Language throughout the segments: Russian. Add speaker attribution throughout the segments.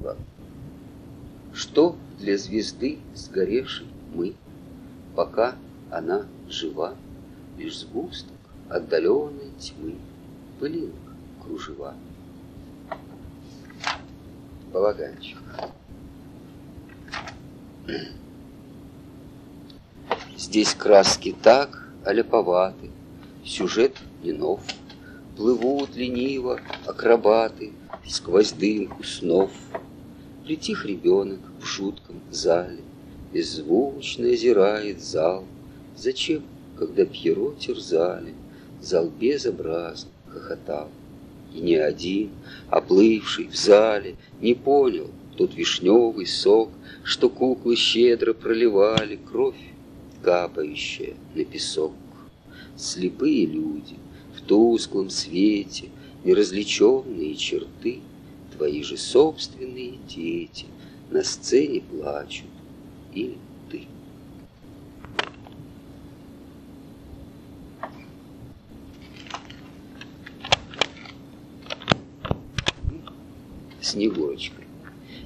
Speaker 1: жива. Что для звезды сгоревшей мы, пока она жива, лишь сгусток отдаленной тьмы, пылинок кружева. Балаганчик. Здесь краски так аляповаты, Сюжет не нов. Плывут лениво акробаты Сквозь дымку снов. Притих ребенок в жутком зале, Беззвучно озирает зал. Зачем, когда Пьеро терзали, Зал безобразно хохотал. И ни один, оплывший в зале, Не понял тот вишневый сок, Что куклы щедро проливали Кровь, капающая на песок. Слепые люди в тусклом свете, Неразличенные черты, Твои же собственные дети На сцене плачут, или ты. Снегурочка.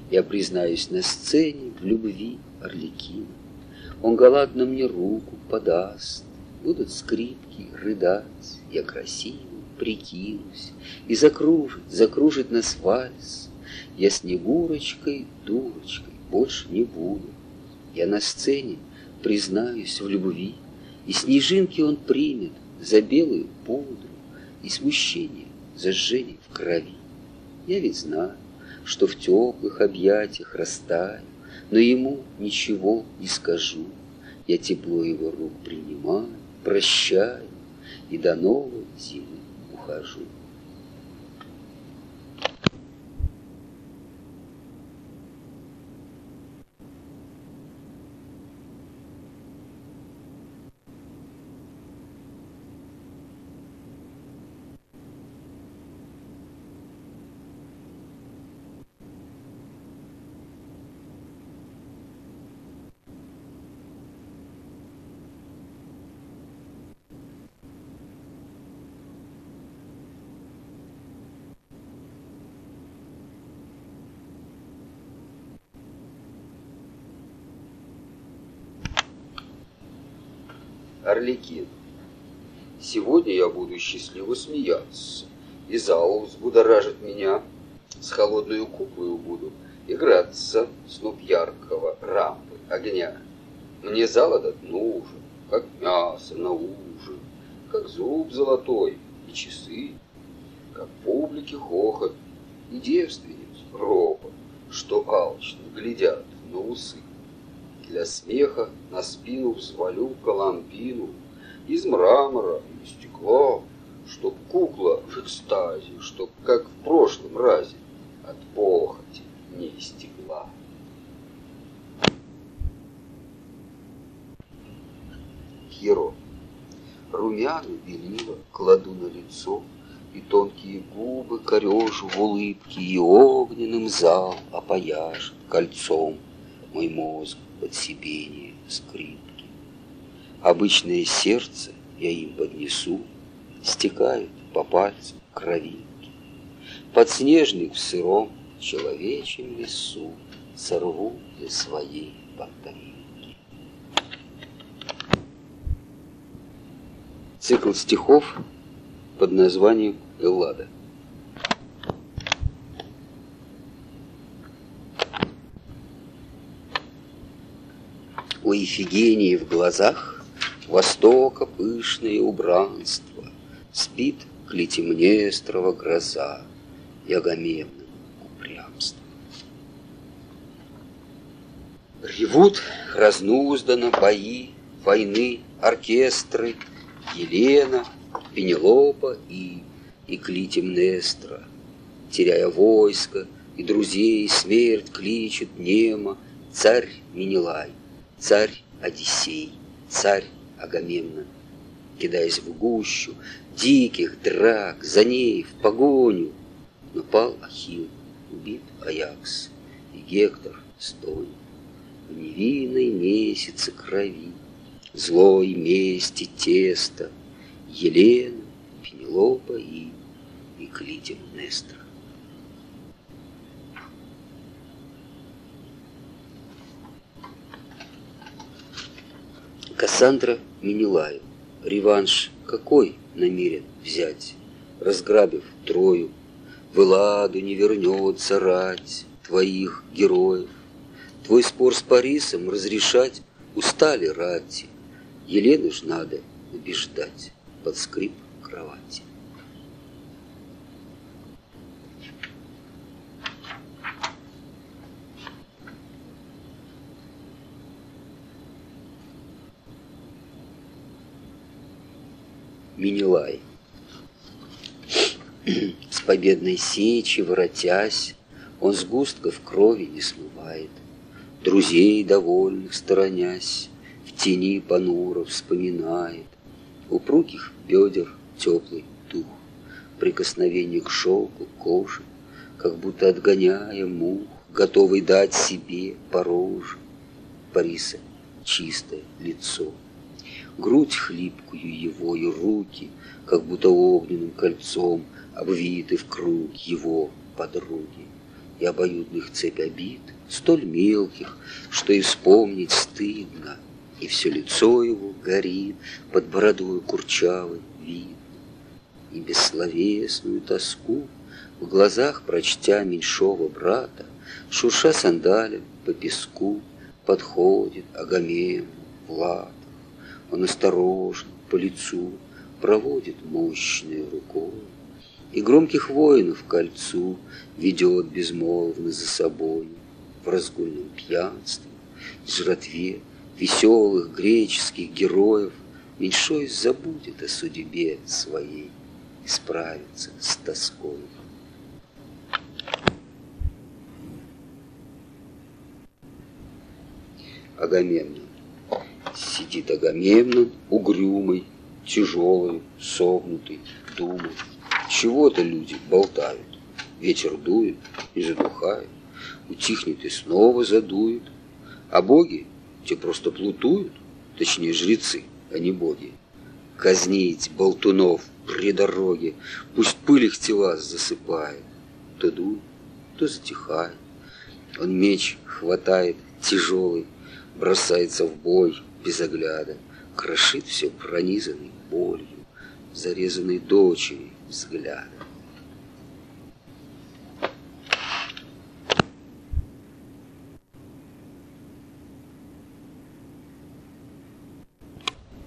Speaker 1: Я признаюсь на сцене в любви Орликина. Он галантно мне руку подаст, Будут скрипки рыдать, я красиво прикинусь, И закружит, закружит нас вальс. Я снегурочкой, дурочкой больше не буду. Я на сцене признаюсь в любви, И снежинки он примет за белую пудру, И смущение за жжение в крови. Я ведь знаю, что в теплых объятиях растаю, Но ему ничего не скажу. Я тепло его рук принимаю, прощаю, И до новой зимы ухожу. Орликин. Сегодня я буду счастливо смеяться, и зал взбудоражит меня. С холодной куклой буду играться сноп яркого рампы огня. Мне зал этот нужен, как мясо на ужин, как зуб золотой и часы, как публики хохот и девственниц ропот, что алчно глядят на усы. Для смеха на спину взвалю каламбину Из мрамора и стекла, Чтоб кукла в экстазе, Чтоб, как в прошлом разе, От похоти не истекла. Херо. Румяна белила кладу на лицо, И тонкие губы корежу в улыбке, И огненным зал опояжет кольцом Мой мозг подсебение скрипки. Обычное сердце я им поднесу, Стекают по пальцам кровинки. Подснежник в сыром человечьем лесу Сорву для своей пантомимки. Цикл стихов под названием «Эллада». У Ифигении в глазах Востока пышное убранство, Спит Клетимнестрова гроза И Агамемном упрямство. Ревут разнузданно бои, войны, оркестры, Елена, Пенелопа и, и Клитимнестра. Теряя войско и друзей, смерть кличет немо, Царь Менелай — Царь Одиссей, царь Агамемнон, кидаясь в гущу диких драк, за ней в погоню, напал Ахилл, убит Аякс, и Гектор стонет в невинной месяце крови, злой мести тесто, Елена, Пенелопа и Клитим Нестра. Кассандра Минилаю. Реванш какой намерен взять, Разграбив Трою? В Элладу не вернется рать Твоих героев. Твой спор с Парисом разрешать Устали рати. Елену ж надо убеждать Под скрип кровати. Минилай. С победной сечи, воротясь, Он сгустков крови не смывает, Друзей довольных сторонясь, В тени понуро вспоминает, Упругих бедер теплый дух, Прикосновение к шелку, коже, Как будто отгоняя мух, Готовый дать себе пороже. Париса чистое лицо — грудь хлипкую его и руки, как будто огненным кольцом обвиты в круг его подруги. И обоюдных цепь обид, столь мелких, что и вспомнить стыдно, и все лицо его горит под бородою курчавый вид. И бессловесную тоску в глазах прочтя меньшого брата, шурша сандалем по песку, подходит Агамему Влад. Он осторожно по лицу проводит мощной рукой, И громких воинов кольцу ведет безмолвно за собой В разгульном пьянстве, жратве веселых греческих героев Меньшой забудет о судьбе своей и справится с тоской. Агамемнон Сидит Агамемнон угрюмый, тяжелый, согнутый, думает. Чего-то люди болтают. Ветер дует и задухает, утихнет и снова задует. А боги, те просто плутуют, точнее жрецы, а не боги. Казнить болтунов при дороге, пусть пыль их тела засыпает. То дует, то затихает. Он меч хватает тяжелый, бросается в бой, без огляда, Крошит все пронизанный болью, Зарезанной дочери взгляда.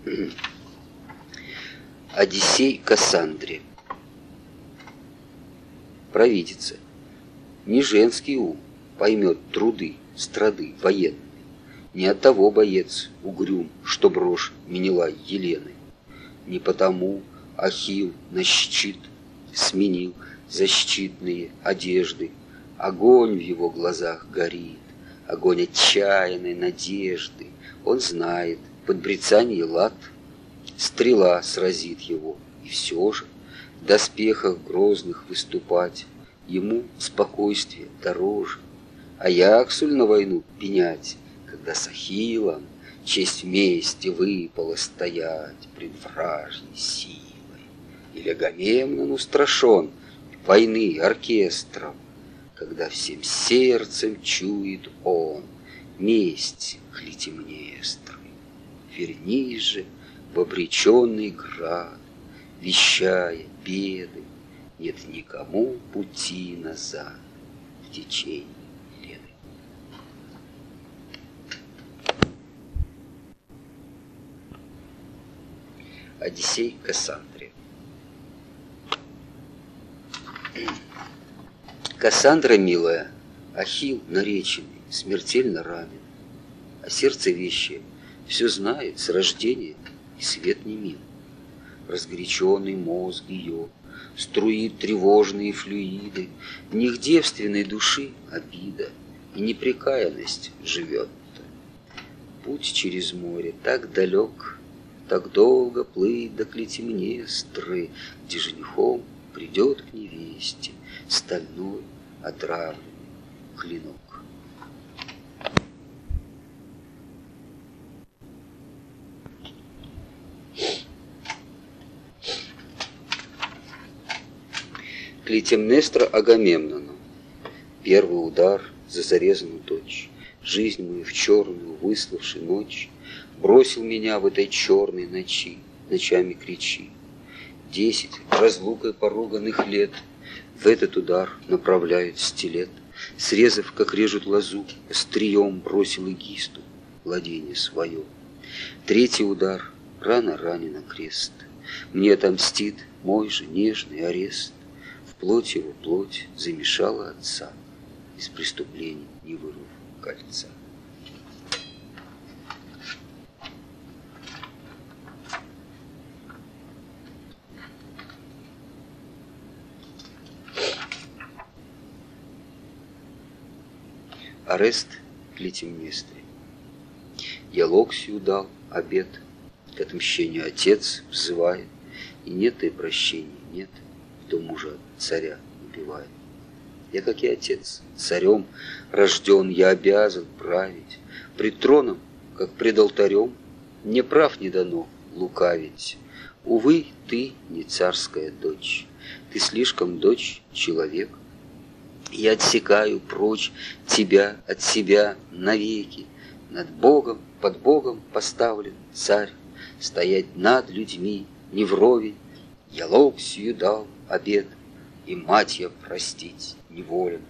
Speaker 1: Одиссей Кассандре Провидица. Не женский ум поймет труды, страды военные. Не от того боец угрюм, что брошь меняла Елены. Не потому Ахил на щит сменил защитные одежды. Огонь в его глазах горит, огонь отчаянной надежды. Он знает, под брецанье лад стрела сразит его, и все же в доспехах грозных выступать ему спокойствие дороже. А Яксуль на войну пенять когда с Ахиллом честь вместе выпало стоять пред вражьей силой. Или Агамемнон устрашен войны оркестром, когда всем сердцем чует он месть Клитемнестры. Вернись же в обреченный град, вещая беды, нет никому пути назад в течение Одиссей Кассандре. Кассандра, милая, Ахил нареченный, смертельно ранен, а сердце вещи все знает с рождения, и свет не мил. Разгоряченный мозг ее струит тревожные флюиды, в них девственной души обида и непрекаянность живет. Путь через море так далек, так долго плыть до Клетимнестры, Где женихом придет к невесте Стальной отравленный клинок. Клетимнестра Агамемнону. Первый удар за зарезанную дочь, Жизнь мою в черную выславшей ночь, Бросил меня в этой черной ночи, ночами кричи. Десять разлукой поруганных лет В этот удар направляют стилет, Срезав, как режут лозу, Острием бросил эгисту Владение свое. Третий удар, рано ранено крест. Мне отомстит мой же нежный арест. В плоть его плоть замешала отца, Из преступлений не вырвав кольца. Арест Клитимнестрий. Я Локсию дал обед, К отмщению отец взывает, И нет и прощения, нет, Кто мужа царя убивает. Я, как и отец, царем рожден, Я обязан править, Пред троном, как пред алтарем, Мне прав не дано лукавить. Увы, ты не царская дочь, Ты слишком дочь человек, я отсекаю прочь тебя от себя навеки. Над Богом, под Богом поставлен царь, Стоять над людьми не вровень. Я Локсию дал обед, И мать я простить не волен.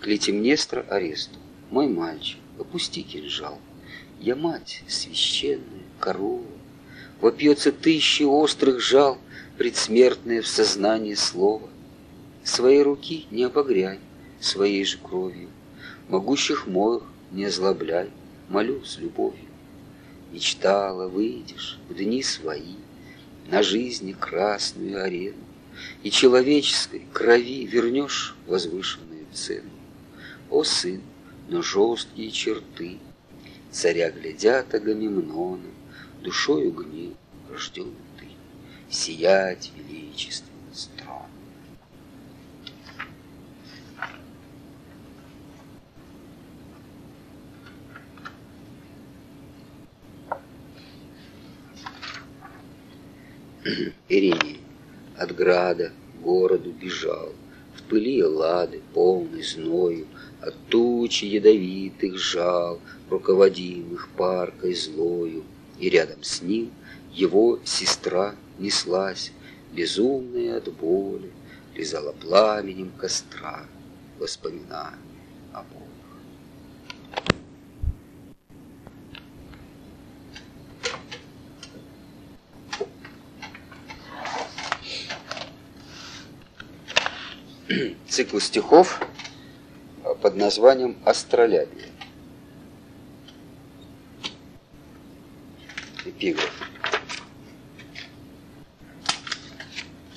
Speaker 1: Клетимнестра аресту. Мой мальчик, опусти кинжал. Я мать священная, корова, Вопьется тысячи острых жал, Предсмертное в сознании слово. Своей руки не обогряй Своей же кровью, Могущих моих не озлобляй, Молю с любовью. Мечтала, выйдешь в дни свои На жизни красную арену, И человеческой крови Вернешь возвышенную цену. О, сын, но жесткие черты Царя глядят Агамемнона, душою гнил, рожден ты, сиять величественно стран. Ириней от града городу бежал, В пыли лады, полной зною, От тучи ядовитых жал, Руководимых паркой злою, и рядом с ним его сестра неслась, безумная от боли, лизала пламенем костра, воспоминания о Богу. Цикл стихов под названием «Астролябия». Эпиграф.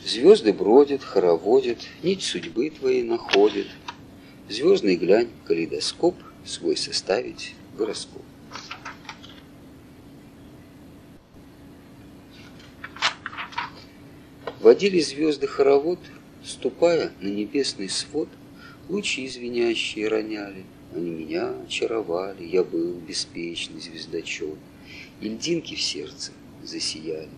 Speaker 1: Звезды бродят, хороводят, нить судьбы твоей находят. Звездный глянь, калейдоскоп, свой составить гороскоп. Водили звезды хоровод, ступая на небесный свод, Лучи звенящие роняли, они меня очаровали, Я был беспечный звездочет льдинки в сердце засияли.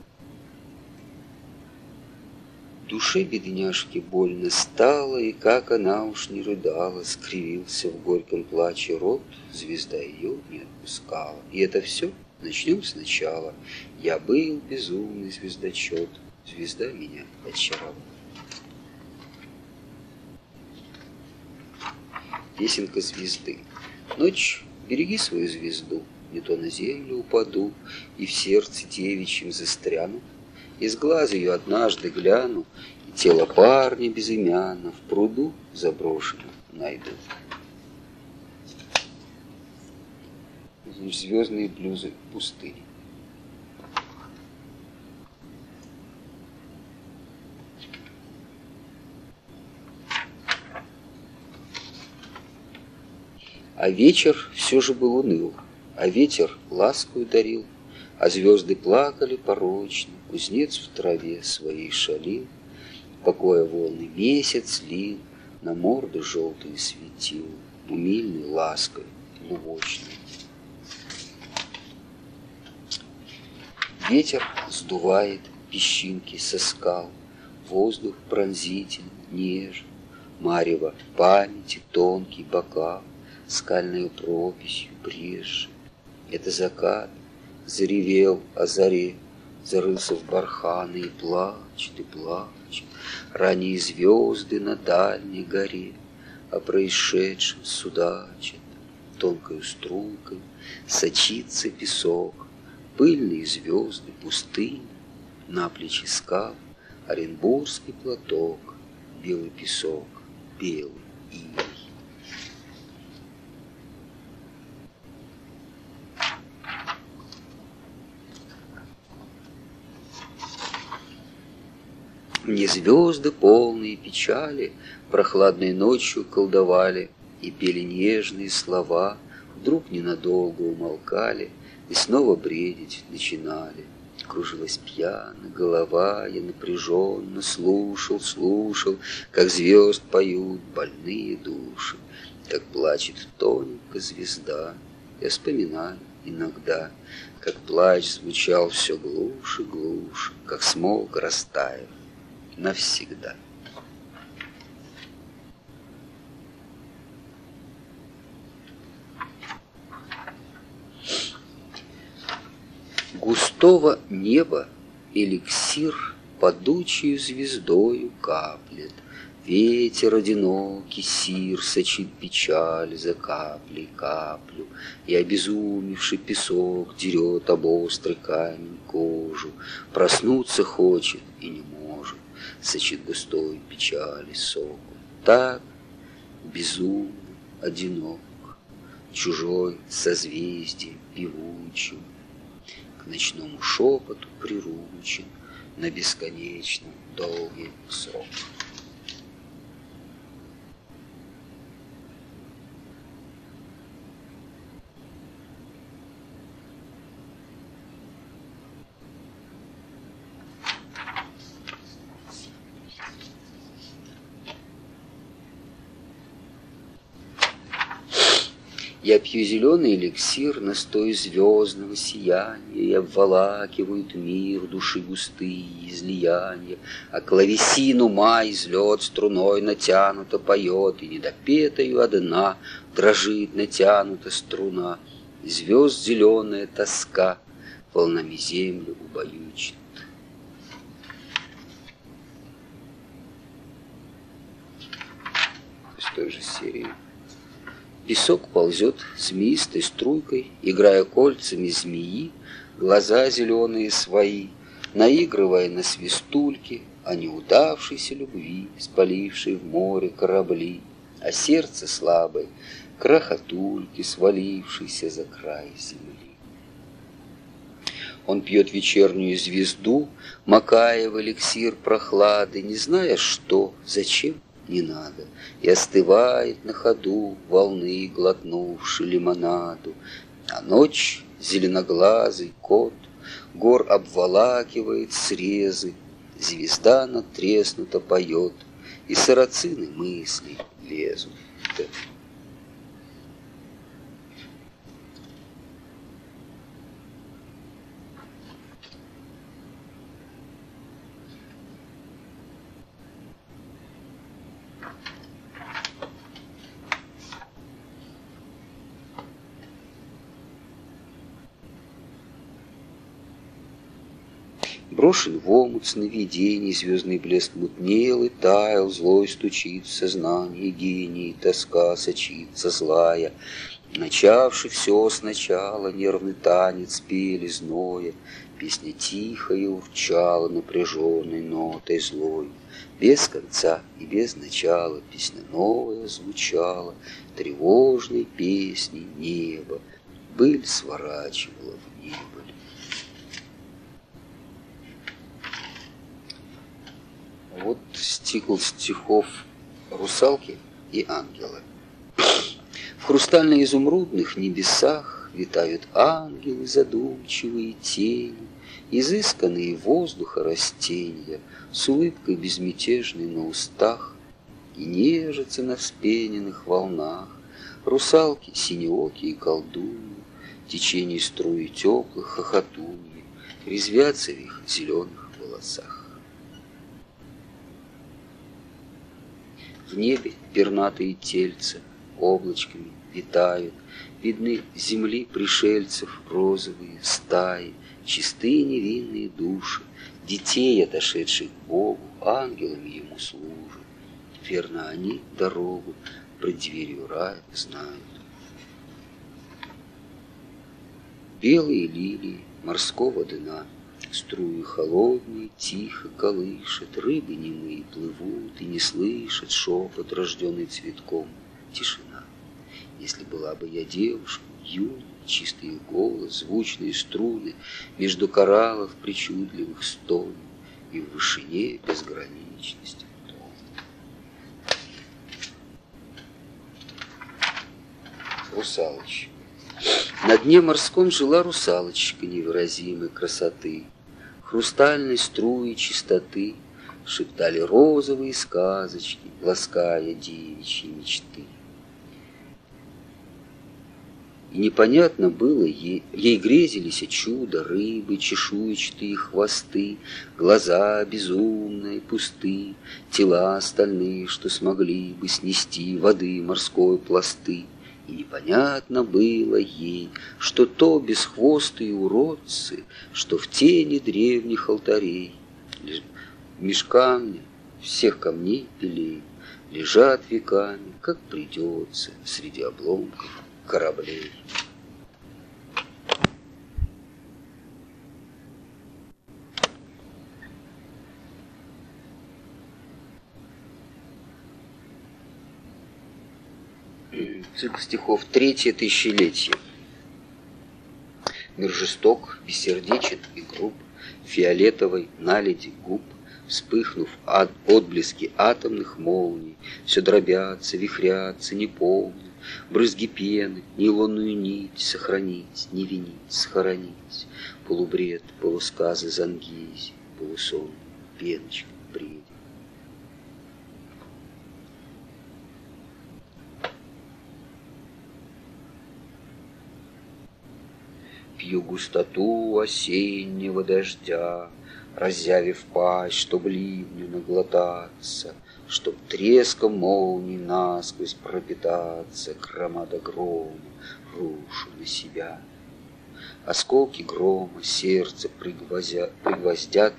Speaker 1: Душе бедняжки больно стало, и как она уж не рыдала, скривился в горьком плаче рот, звезда ее не отпускала. И это все? Начнем сначала. Я был безумный звездочет, звезда меня очаровала. Песенка звезды. Ночь, береги свою звезду, не то на землю упаду, и в сердце девичьим застряну. Из глаз ее однажды гляну, и тело парня безымянно в пруду заброшенном найду. Звездные блюзы пустыни. А вечер все же был уныл. А ветер ласку дарил, А звезды плакали порочно, Кузнец в траве своей шалил, Покоя волны месяц лил, На морду желтые светил, Умильной лаской глубочной. Ветер сдувает песчинки со скал, Воздух пронзитель, нежен, Марева памяти, тонкий бокал, Скальную прописью брешь. Это закат заревел о заре, Зарылся в барханы и плачет, и плачет. Ранние звезды на дальней горе О происшедшем судачат. Тонкою струйкой сочится песок, Пыльные звезды, пустыни, На плечи скал Оренбургский платок, Белый песок, белый иней. Мне звезды полные печали Прохладной ночью колдовали И пели нежные слова, Вдруг ненадолго умолкали И снова бредить начинали. Кружилась пьяно голова, я напряженно слушал, слушал, Как звезд поют больные души, Как плачет тоненько звезда. Я вспоминаю иногда, Как плач звучал все глуше, глуше, Как смолк растаяв навсегда. Густого неба эликсир Падучую звездою каплет, Ветер одинокий сир Сочит печаль за каплей каплю, И обезумевший песок Дерет об острый камень кожу, Проснуться хочет и не может, Сочит густой печали сок. Так безумно одинок, Чужой созвездием певучим, К ночному шепоту приручен На бесконечно долгий срок. Я пью зеленый эликсир, настой звездного сияния, И обволакивают мир души густые излияния, А клавесину май излет струной натянуто поет, И недопетою одна дрожит натянута струна, Звезд зеленая тоска волнами землю убаючит. Из той же серии. Песок ползет змеистой струйкой, Играя кольцами змеи, Глаза зеленые свои, Наигрывая на свистульке О неудавшейся любви, Спалившей в море корабли, А сердце слабое, крохотульки, Свалившейся за край земли. Он пьет вечернюю звезду, Макая в эликсир прохлады, Не зная что, зачем, не надо, И остывает на ходу, волны глотнувши лимонаду. А ночь зеленоглазый кот Гор обволакивает срезы, Звезда надтреснуто поет, И сарацины мысли лезут. Брошен в омут сновидений, звездный блеск мутнел и таял, Злой стучит в сознание гений, тоска сочится злая. Начавший все сначала, нервный танец пели зноя, Песня тихая урчала напряженной нотой злой. Без конца и без начала песня новая звучала, Тревожной песней небо быль сворачивала в небо. Вот стикл стихов «Русалки» и «Ангелы». В хрустально-изумрудных небесах Витают ангелы задумчивые тени, Изысканные воздуха растения С улыбкой безмятежной на устах И нежатся на вспененных волнах Русалки синеокие колдуньи, Течение струи теплых хохотуньи Резвятся в их зеленых волосах. В небе пернатые тельца облачками витают, Видны земли пришельцев розовые стаи, Чистые невинные души, Детей, отошедших к Богу, Ангелами ему служат. Верно, они дорогу Пред дверью рая знают. Белые лилии морского дна, Струи холодные, тихо колышет, Рыбы немые плывут и не слышат Шепот, рожденный цветком, тишина. Если была бы я девушка, юной, чистый голос, звучные струны, Между кораллов причудливых стон И в вышине безграничности Русалочка. На дне морском жила русалочка невыразимой красоты, Хрустальной струи чистоты Шептали розовые сказочки, Лаская девичьи мечты. И непонятно было ей, ей грезились чудо, рыбы, чешуйчатые хвосты, Глаза безумные, пусты, тела остальные, что смогли бы снести воды морской пласты. И непонятно было ей, что то бесхвостые уродцы, Что в тени древних алтарей, Меж камня всех камней пилей, Лежат веками, как придется, Среди обломков кораблей. Цикл стихов «Третье тысячелетие». Мир жесток, бессердечен и груб, Фиолетовой наледи губ, Вспыхнув от отблески атомных молний, Все дробятся, вихрятся, не помню, Брызги пены, нейлонную нить Сохранить, не винить, схоронить, Полубред, полусказы зангизи, Полусон, пеночка, бред. Пью густоту осеннего дождя, Разъявив пасть, чтоб ливню наглотаться, Чтоб треском молний насквозь пропитаться, Громада грома рушу на себя. Осколки грома сердце пригвоздят, пригвоздят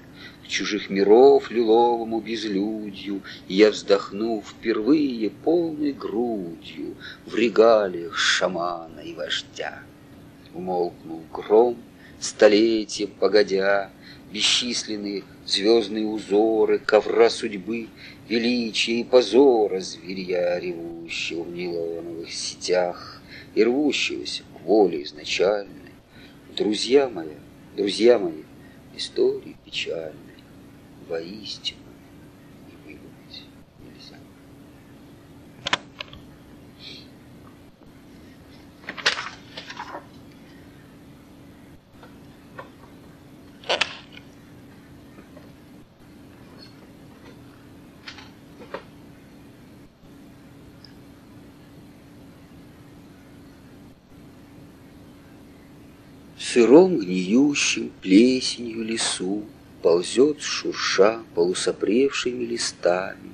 Speaker 1: К чужих миров лиловому безлюдью, И я вздохну впервые полной грудью В регалиях шамана и вождя. Умолкнул гром, столетия погодя, Бесчисленные звездные узоры Ковра судьбы, величия и позора Зверья ревущего в нейлоновых сетях И рвущегося к воле изначальной. Друзья мои, друзья мои, истории печальной Воистину сыром гниющим плесенью лесу Ползет шурша полусопревшими листами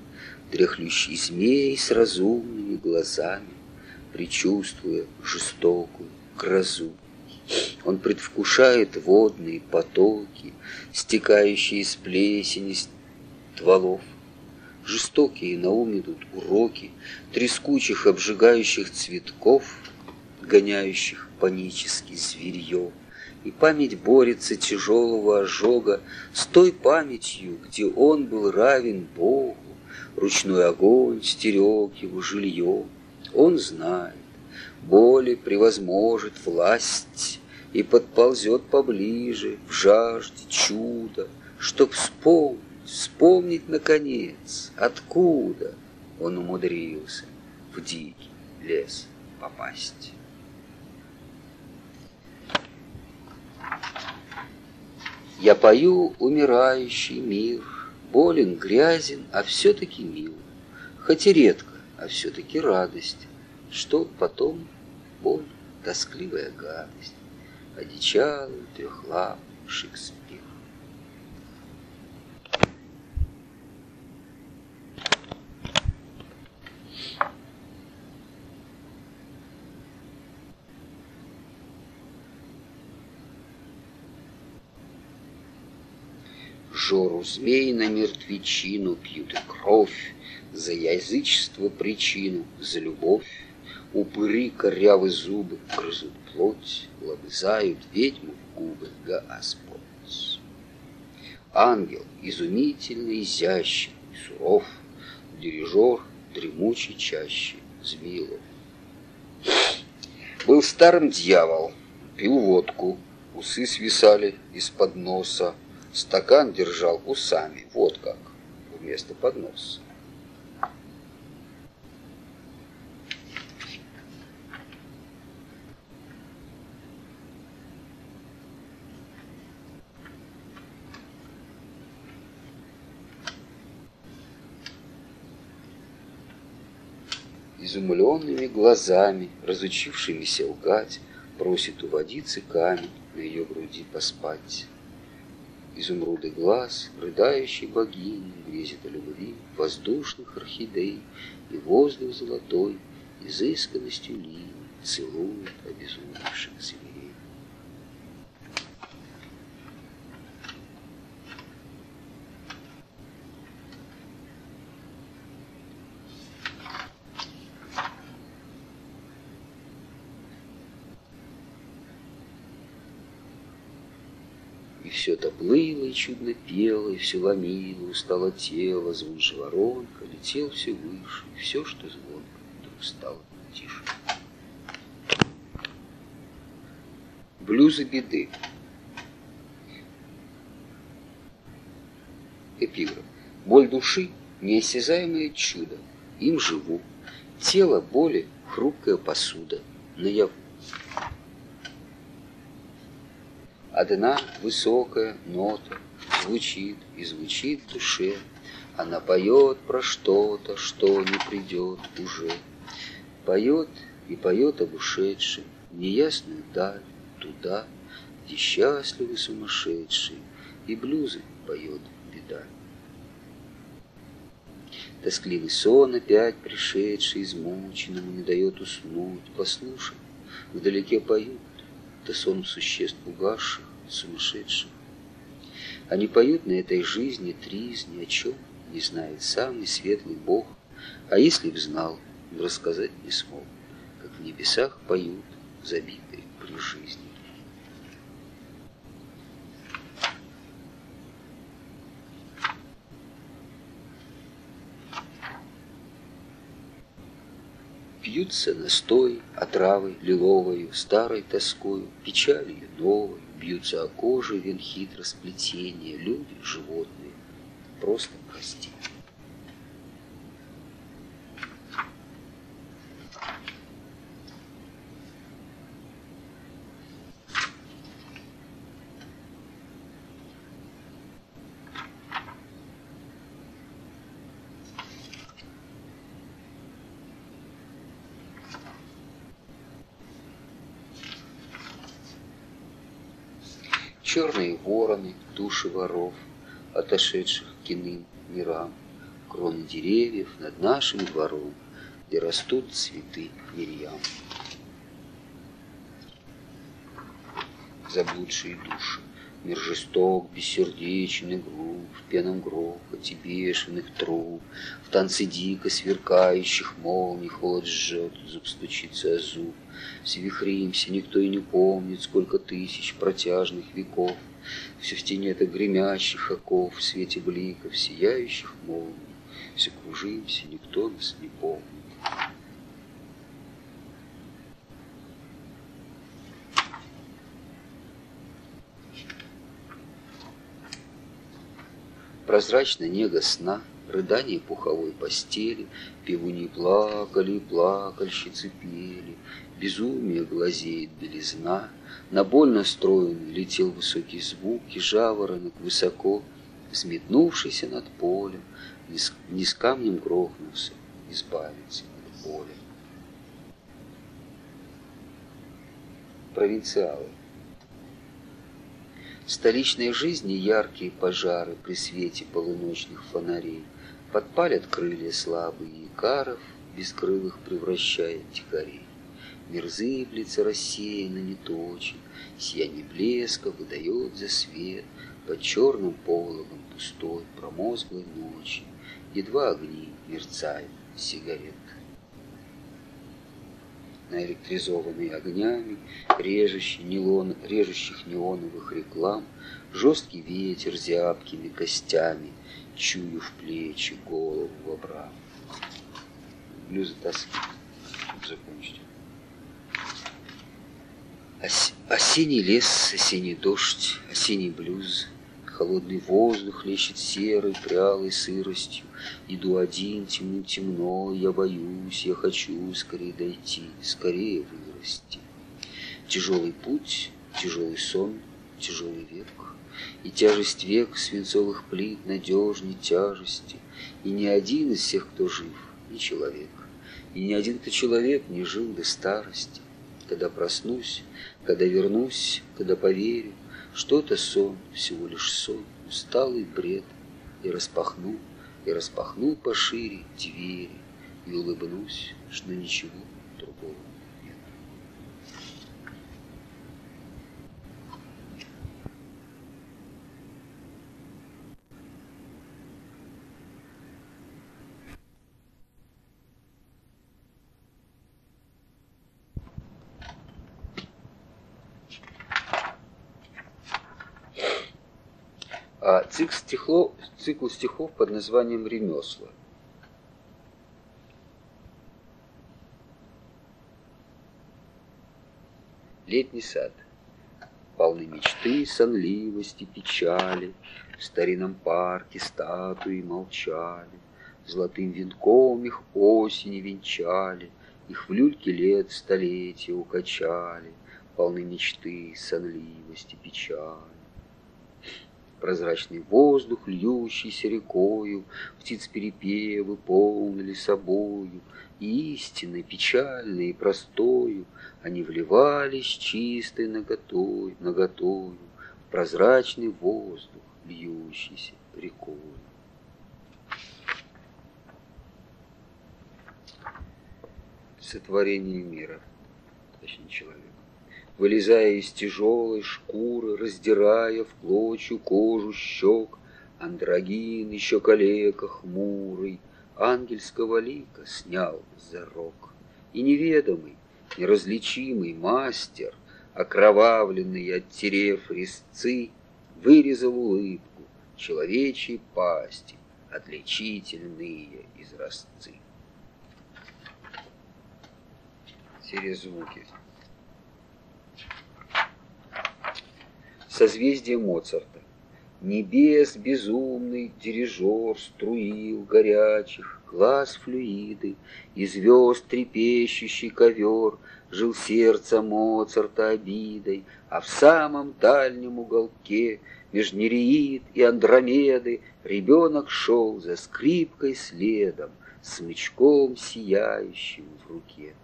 Speaker 1: Дряхлющий змей с разумными глазами, Причувствуя жестокую грозу. Он предвкушает водные потоки, Стекающие из плесени стволов. Жестокие на ум идут уроки Трескучих обжигающих цветков, Гоняющих панически зверье и память борется тяжелого ожога с той памятью, где он был равен Богу. Ручной огонь стерег его жилье. Он знает, боли превозможет власть и подползет поближе в жажде чуда, чтоб вспомнить, вспомнить наконец, откуда он умудрился в дикий лес попасть. Я пою умирающий мир, Болен, грязен, а все-таки мил. Хоть и редко, а все-таки радость, Что потом боль, тоскливая гадость, Одичалый трехлап Шекспир. Обжору змей на мертвечину Пьют и кровь за язычество причину, За любовь упыри корявы зубы Грызут плоть, лобызают ведьму в губы Господь. Ангел изумительно изящен суров, Дирижер дремучий чаще Змеелов. Был старым дьявол, пил водку, усы свисали из-под носа, стакан держал усами, вот как, вместо подноса. изумленными глазами, разучившимися лгать, просит у водицы камень на ее груди поспать. Изумруды глаз, рыдающей богини, грезит о любви, воздушных орхидей, и воздух золотой, изысканностью линий, целует обезумевших зверей. все это плыло и чудно пело, и все ломило, устало тело, звон воронка, летел все выше, и все, что звонко, вдруг стало тише. Блюзы беды. Эпиграф. Боль души — неосязаемое чудо, им живу. Тело боли — хрупкая посуда, наяву. Одна высокая нота звучит и звучит в душе. Она поет про что-то, что не придет уже. Поет и поет об ушедшем, неясную даль, туда, где счастливы сумасшедшие, и блюзы поет беда. Тоскливый сон опять пришедший, измученному не дает уснуть. Послушай, вдалеке поют, это сон существ угасших, сумасшедших. Они поют на этой жизни триз ни о чем, не знает самый светлый Бог, а если б знал, рассказать не смог, как в небесах поют, забитые при жизни. Пьются настой, отравой лиловою, старой тоскою, печалью новой, бьются о кожу вен хитро сплетения, люди, животные. Просто прости. Души воров, отошедших к иным мирам, кроны деревьев над нашим двором, где растут цветы мирьям. Заблудшие души, мир жесток, бессердечный, груб, в пеном грохоте бешеных труб, в танце дико сверкающих молний холод жжет, зуб стучится о зуб, Свихримся, никто и не помнит, сколько тысяч протяжных веков. Все в тени это гремящих оков, в свете бликов, сияющих молний. Все кружимся, никто нас не помнит. Прозрачная нега сна, рыдание пуховой постели, Пивуни плакали, плакальщицы пели, Безумие глазеет белизна, На боль настроен летел высокий звук, И жаворонок высоко, Взметнувшийся над полем, Не с камнем грохнулся, избавиться от боли. Провинциалы В столичной жизни яркие пожары При свете полуночных фонарей Подпалят крылья слабые икаров, Бескрылых превращает дикарей. Мир зыблется рассеянно, неточен, Сияние блеска выдает за свет Под черным пологом пустой, промозглой ночи Едва огни мерцают сигарет. Наэлектризованные огнями, режущих, нейлон, режущих неоновых реклам, Жесткий ветер зябкими костями, Чую в плечи голову вобрав. Блюзы тоски. Закончить. Ос осенний лес, осенний дождь, осенний блюз, Холодный воздух лещет серой, прялой сыростью. Иду один, темно-темно, я боюсь, я хочу скорее дойти, скорее вырасти. Тяжелый путь, тяжелый сон, тяжелый век, И тяжесть век свинцовых плит надежней тяжести, И ни один из всех, кто жив, не человек, И ни один, кто человек, не жил до старости. Когда проснусь, когда вернусь, когда поверю, что это сон, всего лишь сон, усталый бред, И распахну, и распахну пошире двери, И улыбнусь, что ничего другого нет. А цикл стихов, цикл стихов под названием «Ремесла». Летний сад. Полны мечты, сонливости, печали. В старинном парке статуи молчали, Золотым венком их осени венчали, Их в люльке лет столетия укачали, Полны мечты, сонливости, печали. Прозрачный воздух, льющийся рекою, Птиц перепевы полнили собою, И истинной, печальной и простою. Они вливались чистой наготой, наготою В прозрачный воздух, льющийся рекою. Сотворение мира, точнее человек вылезая из тяжелой шкуры, раздирая в клочью кожу щек, Андрогин, еще калека хмурый, ангельского лика снял зарок. И неведомый, неразличимый мастер, окровавленный, оттерев резцы, вырезал улыбку человечьей пасти, отличительные изразцы. Серия звуки. Созвездие Моцарта. Небес безумный дирижер струил горячих, Глаз флюиды, и звезд трепещущий ковер Жил сердце Моцарта обидой, А в самом дальнем уголке Меж Нереид и Андромеды Ребенок шел за скрипкой следом, Смычком сияющим в руке.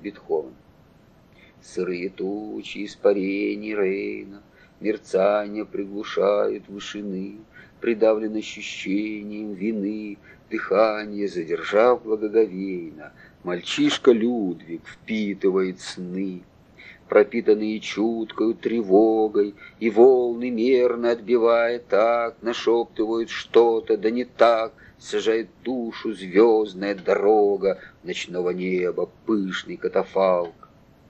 Speaker 1: Бетховен Сырые тучи испарений Рейна, Мерцания приглушают вышины, Придавлен ощущением вины, Дыхание задержав благоговейно, Мальчишка Людвиг впитывает сны, пропитанные чуткою тревогой, И волны мерно отбивая так, Нашептывают что-то, да не так, Сажает душу звездная дорога Ночного неба пышный катафалк.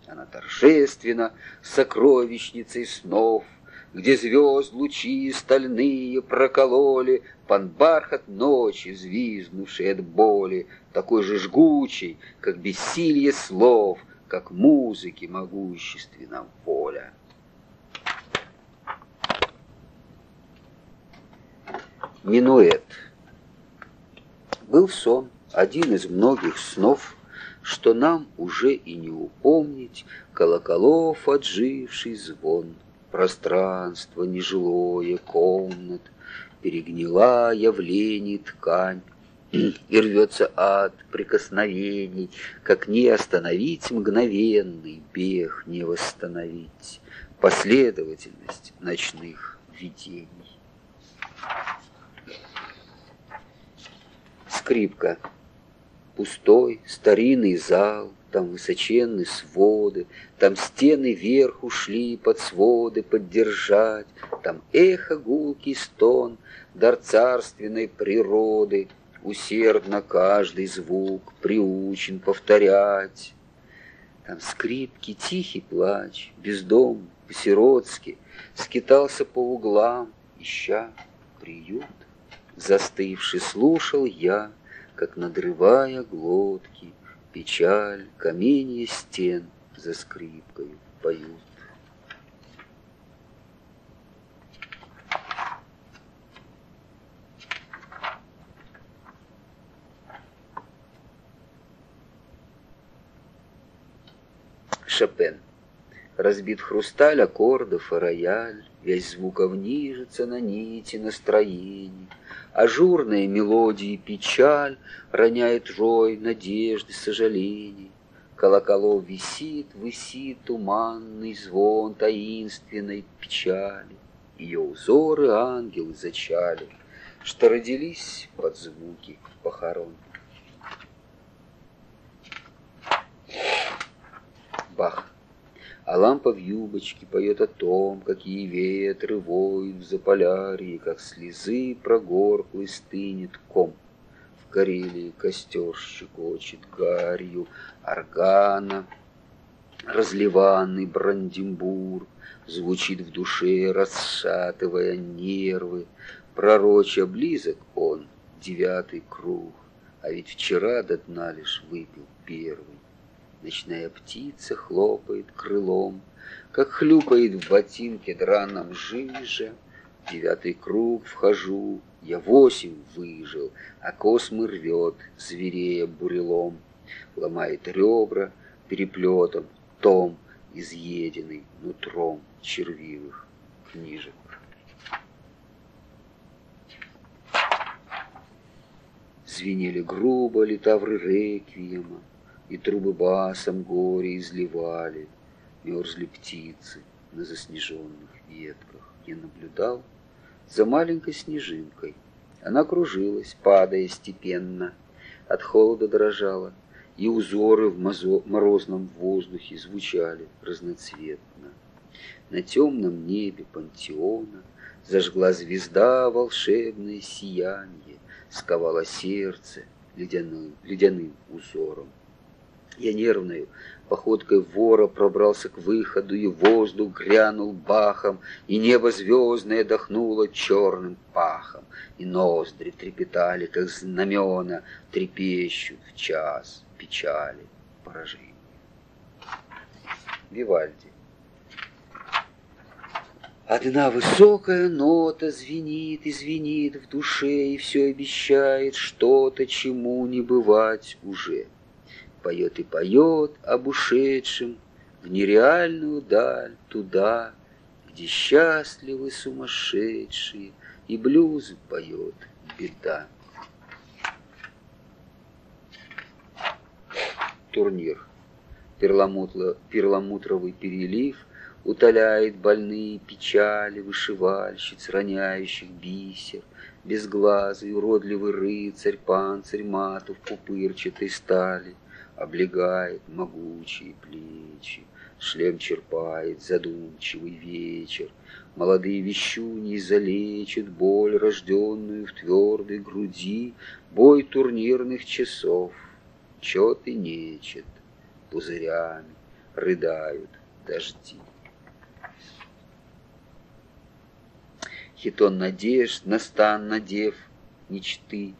Speaker 1: Она торжественно сокровищницей снов, Где звезд лучи стальные прокололи Пан бархат ночи, взвизгнувший от боли, Такой же жгучий, как бессилье слов, Как музыки могущественна воля. Минуэт. Был сон, один из многих снов, что нам уже и не упомнить колоколов отживший звон. Пространство нежилое комнат, перегнила явлений ткань, и рвется ад прикосновений, как не остановить мгновенный бег, не восстановить последовательность ночных видений. Скрипка пустой старинный зал, там высоченные своды, Там стены вверх ушли под своды поддержать, Там эхо гулкий стон, дар царственной природы, Усердно каждый звук приучен повторять. Там скрипки, тихий плач, бездом, по-сиротски, Скитался по углам, ища приют. Застывший слушал я, как надрывая глотки, Печаль, каменья стен за скрипкой поют. Шопен. Разбит хрусталь аккордов и рояль, Весь звуков нижется на нити настроений, Ажурные мелодии печаль Роняет рой надежды, сожалений. Колоколов висит, висит туманный звон таинственной печали. Ее узоры ангелы зачали, Что родились под звуки похорон. Бах. А лампа в юбочке поет о том, Какие ветры воют в Заполярье, Как слезы прогорклый стынет ком. В Карелии костер щекочет гарью Органа, разливанный Бранденбург, Звучит в душе, расшатывая нервы. Пророча близок он, девятый круг, А ведь вчера до дна лишь выпил первый. Ночная птица хлопает крылом, Как хлюпает в ботинке драном жиже. девятый круг вхожу, я восемь выжил, А космы рвет, зверея бурелом. Ломает ребра переплетом, том, Изъеденный нутром червивых книжек. Звенели грубо литавры реквиема, и трубы басом горе изливали, Мерзли птицы на заснеженных ветках. Я наблюдал за маленькой снежинкой. Она кружилась, падая степенно, От холода дрожала, и узоры в морозном воздухе звучали разноцветно. На темном небе пантеона Зажгла звезда волшебное сияние, Сковала сердце ледяным, ледяным узором. Я нервную походкой вора пробрался к выходу, и воздух грянул бахом, и небо звездное дохнуло черным пахом, и ноздри трепетали, как знамена, трепещут в час печали поражения. Вивальди. Одна высокая нота звенит и звенит в душе, и все обещает что-то, чему не бывать уже — поет и поет об ушедшем в нереальную даль, туда, где счастливы сумасшедшие, и блюз поет беда. Турнир. Перламутровый перелив утоляет больные печали вышивальщиц, роняющих бисер, безглазый, уродливый рыцарь, панцирь матов пупырчатой стали — облегает могучие плечи, Шлем черпает задумчивый вечер, Молодые вещуни залечат боль, рожденную в твердой груди, Бой турнирных часов, чет и нечет, Пузырями рыдают дожди. Хитон надежд, настан надев мечты,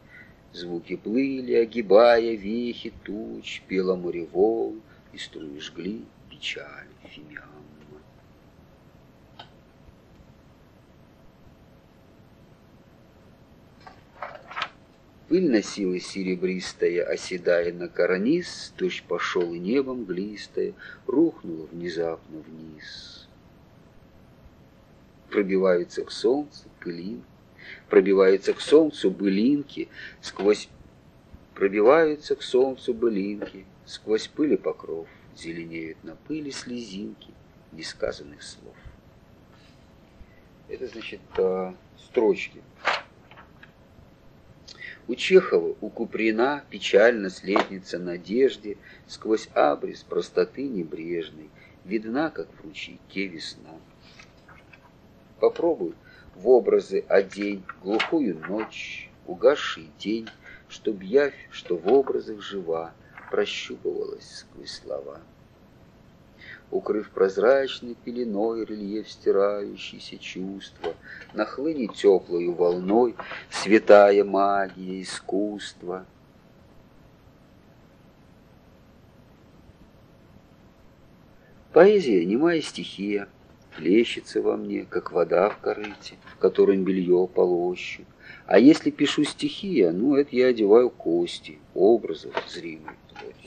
Speaker 1: Звуки плыли, огибая вехи туч, Пела море волн, и струи жгли печаль фимиамма. Пыль носила серебристая, оседая на карниз, Дождь пошел и небом глистая, Рухнула внезапно вниз. Пробиваются к солнцу пылинки, пробиваются к солнцу былинки, сквозь пробиваются к солнцу былинки, сквозь пыли покров зеленеют на пыли слезинки несказанных слов. Это значит строчки. У Чехова, у Куприна печально следница надежде Сквозь абрис простоты небрежной Видна, как в ручейке весна. Попробуй в образы одень Глухую ночь, угасший день, Чтоб явь, что в образах жива, Прощупывалась сквозь слова. Укрыв прозрачной пеленой Рельеф стирающийся чувства, Нахлынет теплою волной Святая магия искусства. Поэзия — немая стихия, Плещется во мне, как вода в корыте, В котором белье полощу. А если пишу стихия, ну, это я одеваю кости, Образов зримой плоти.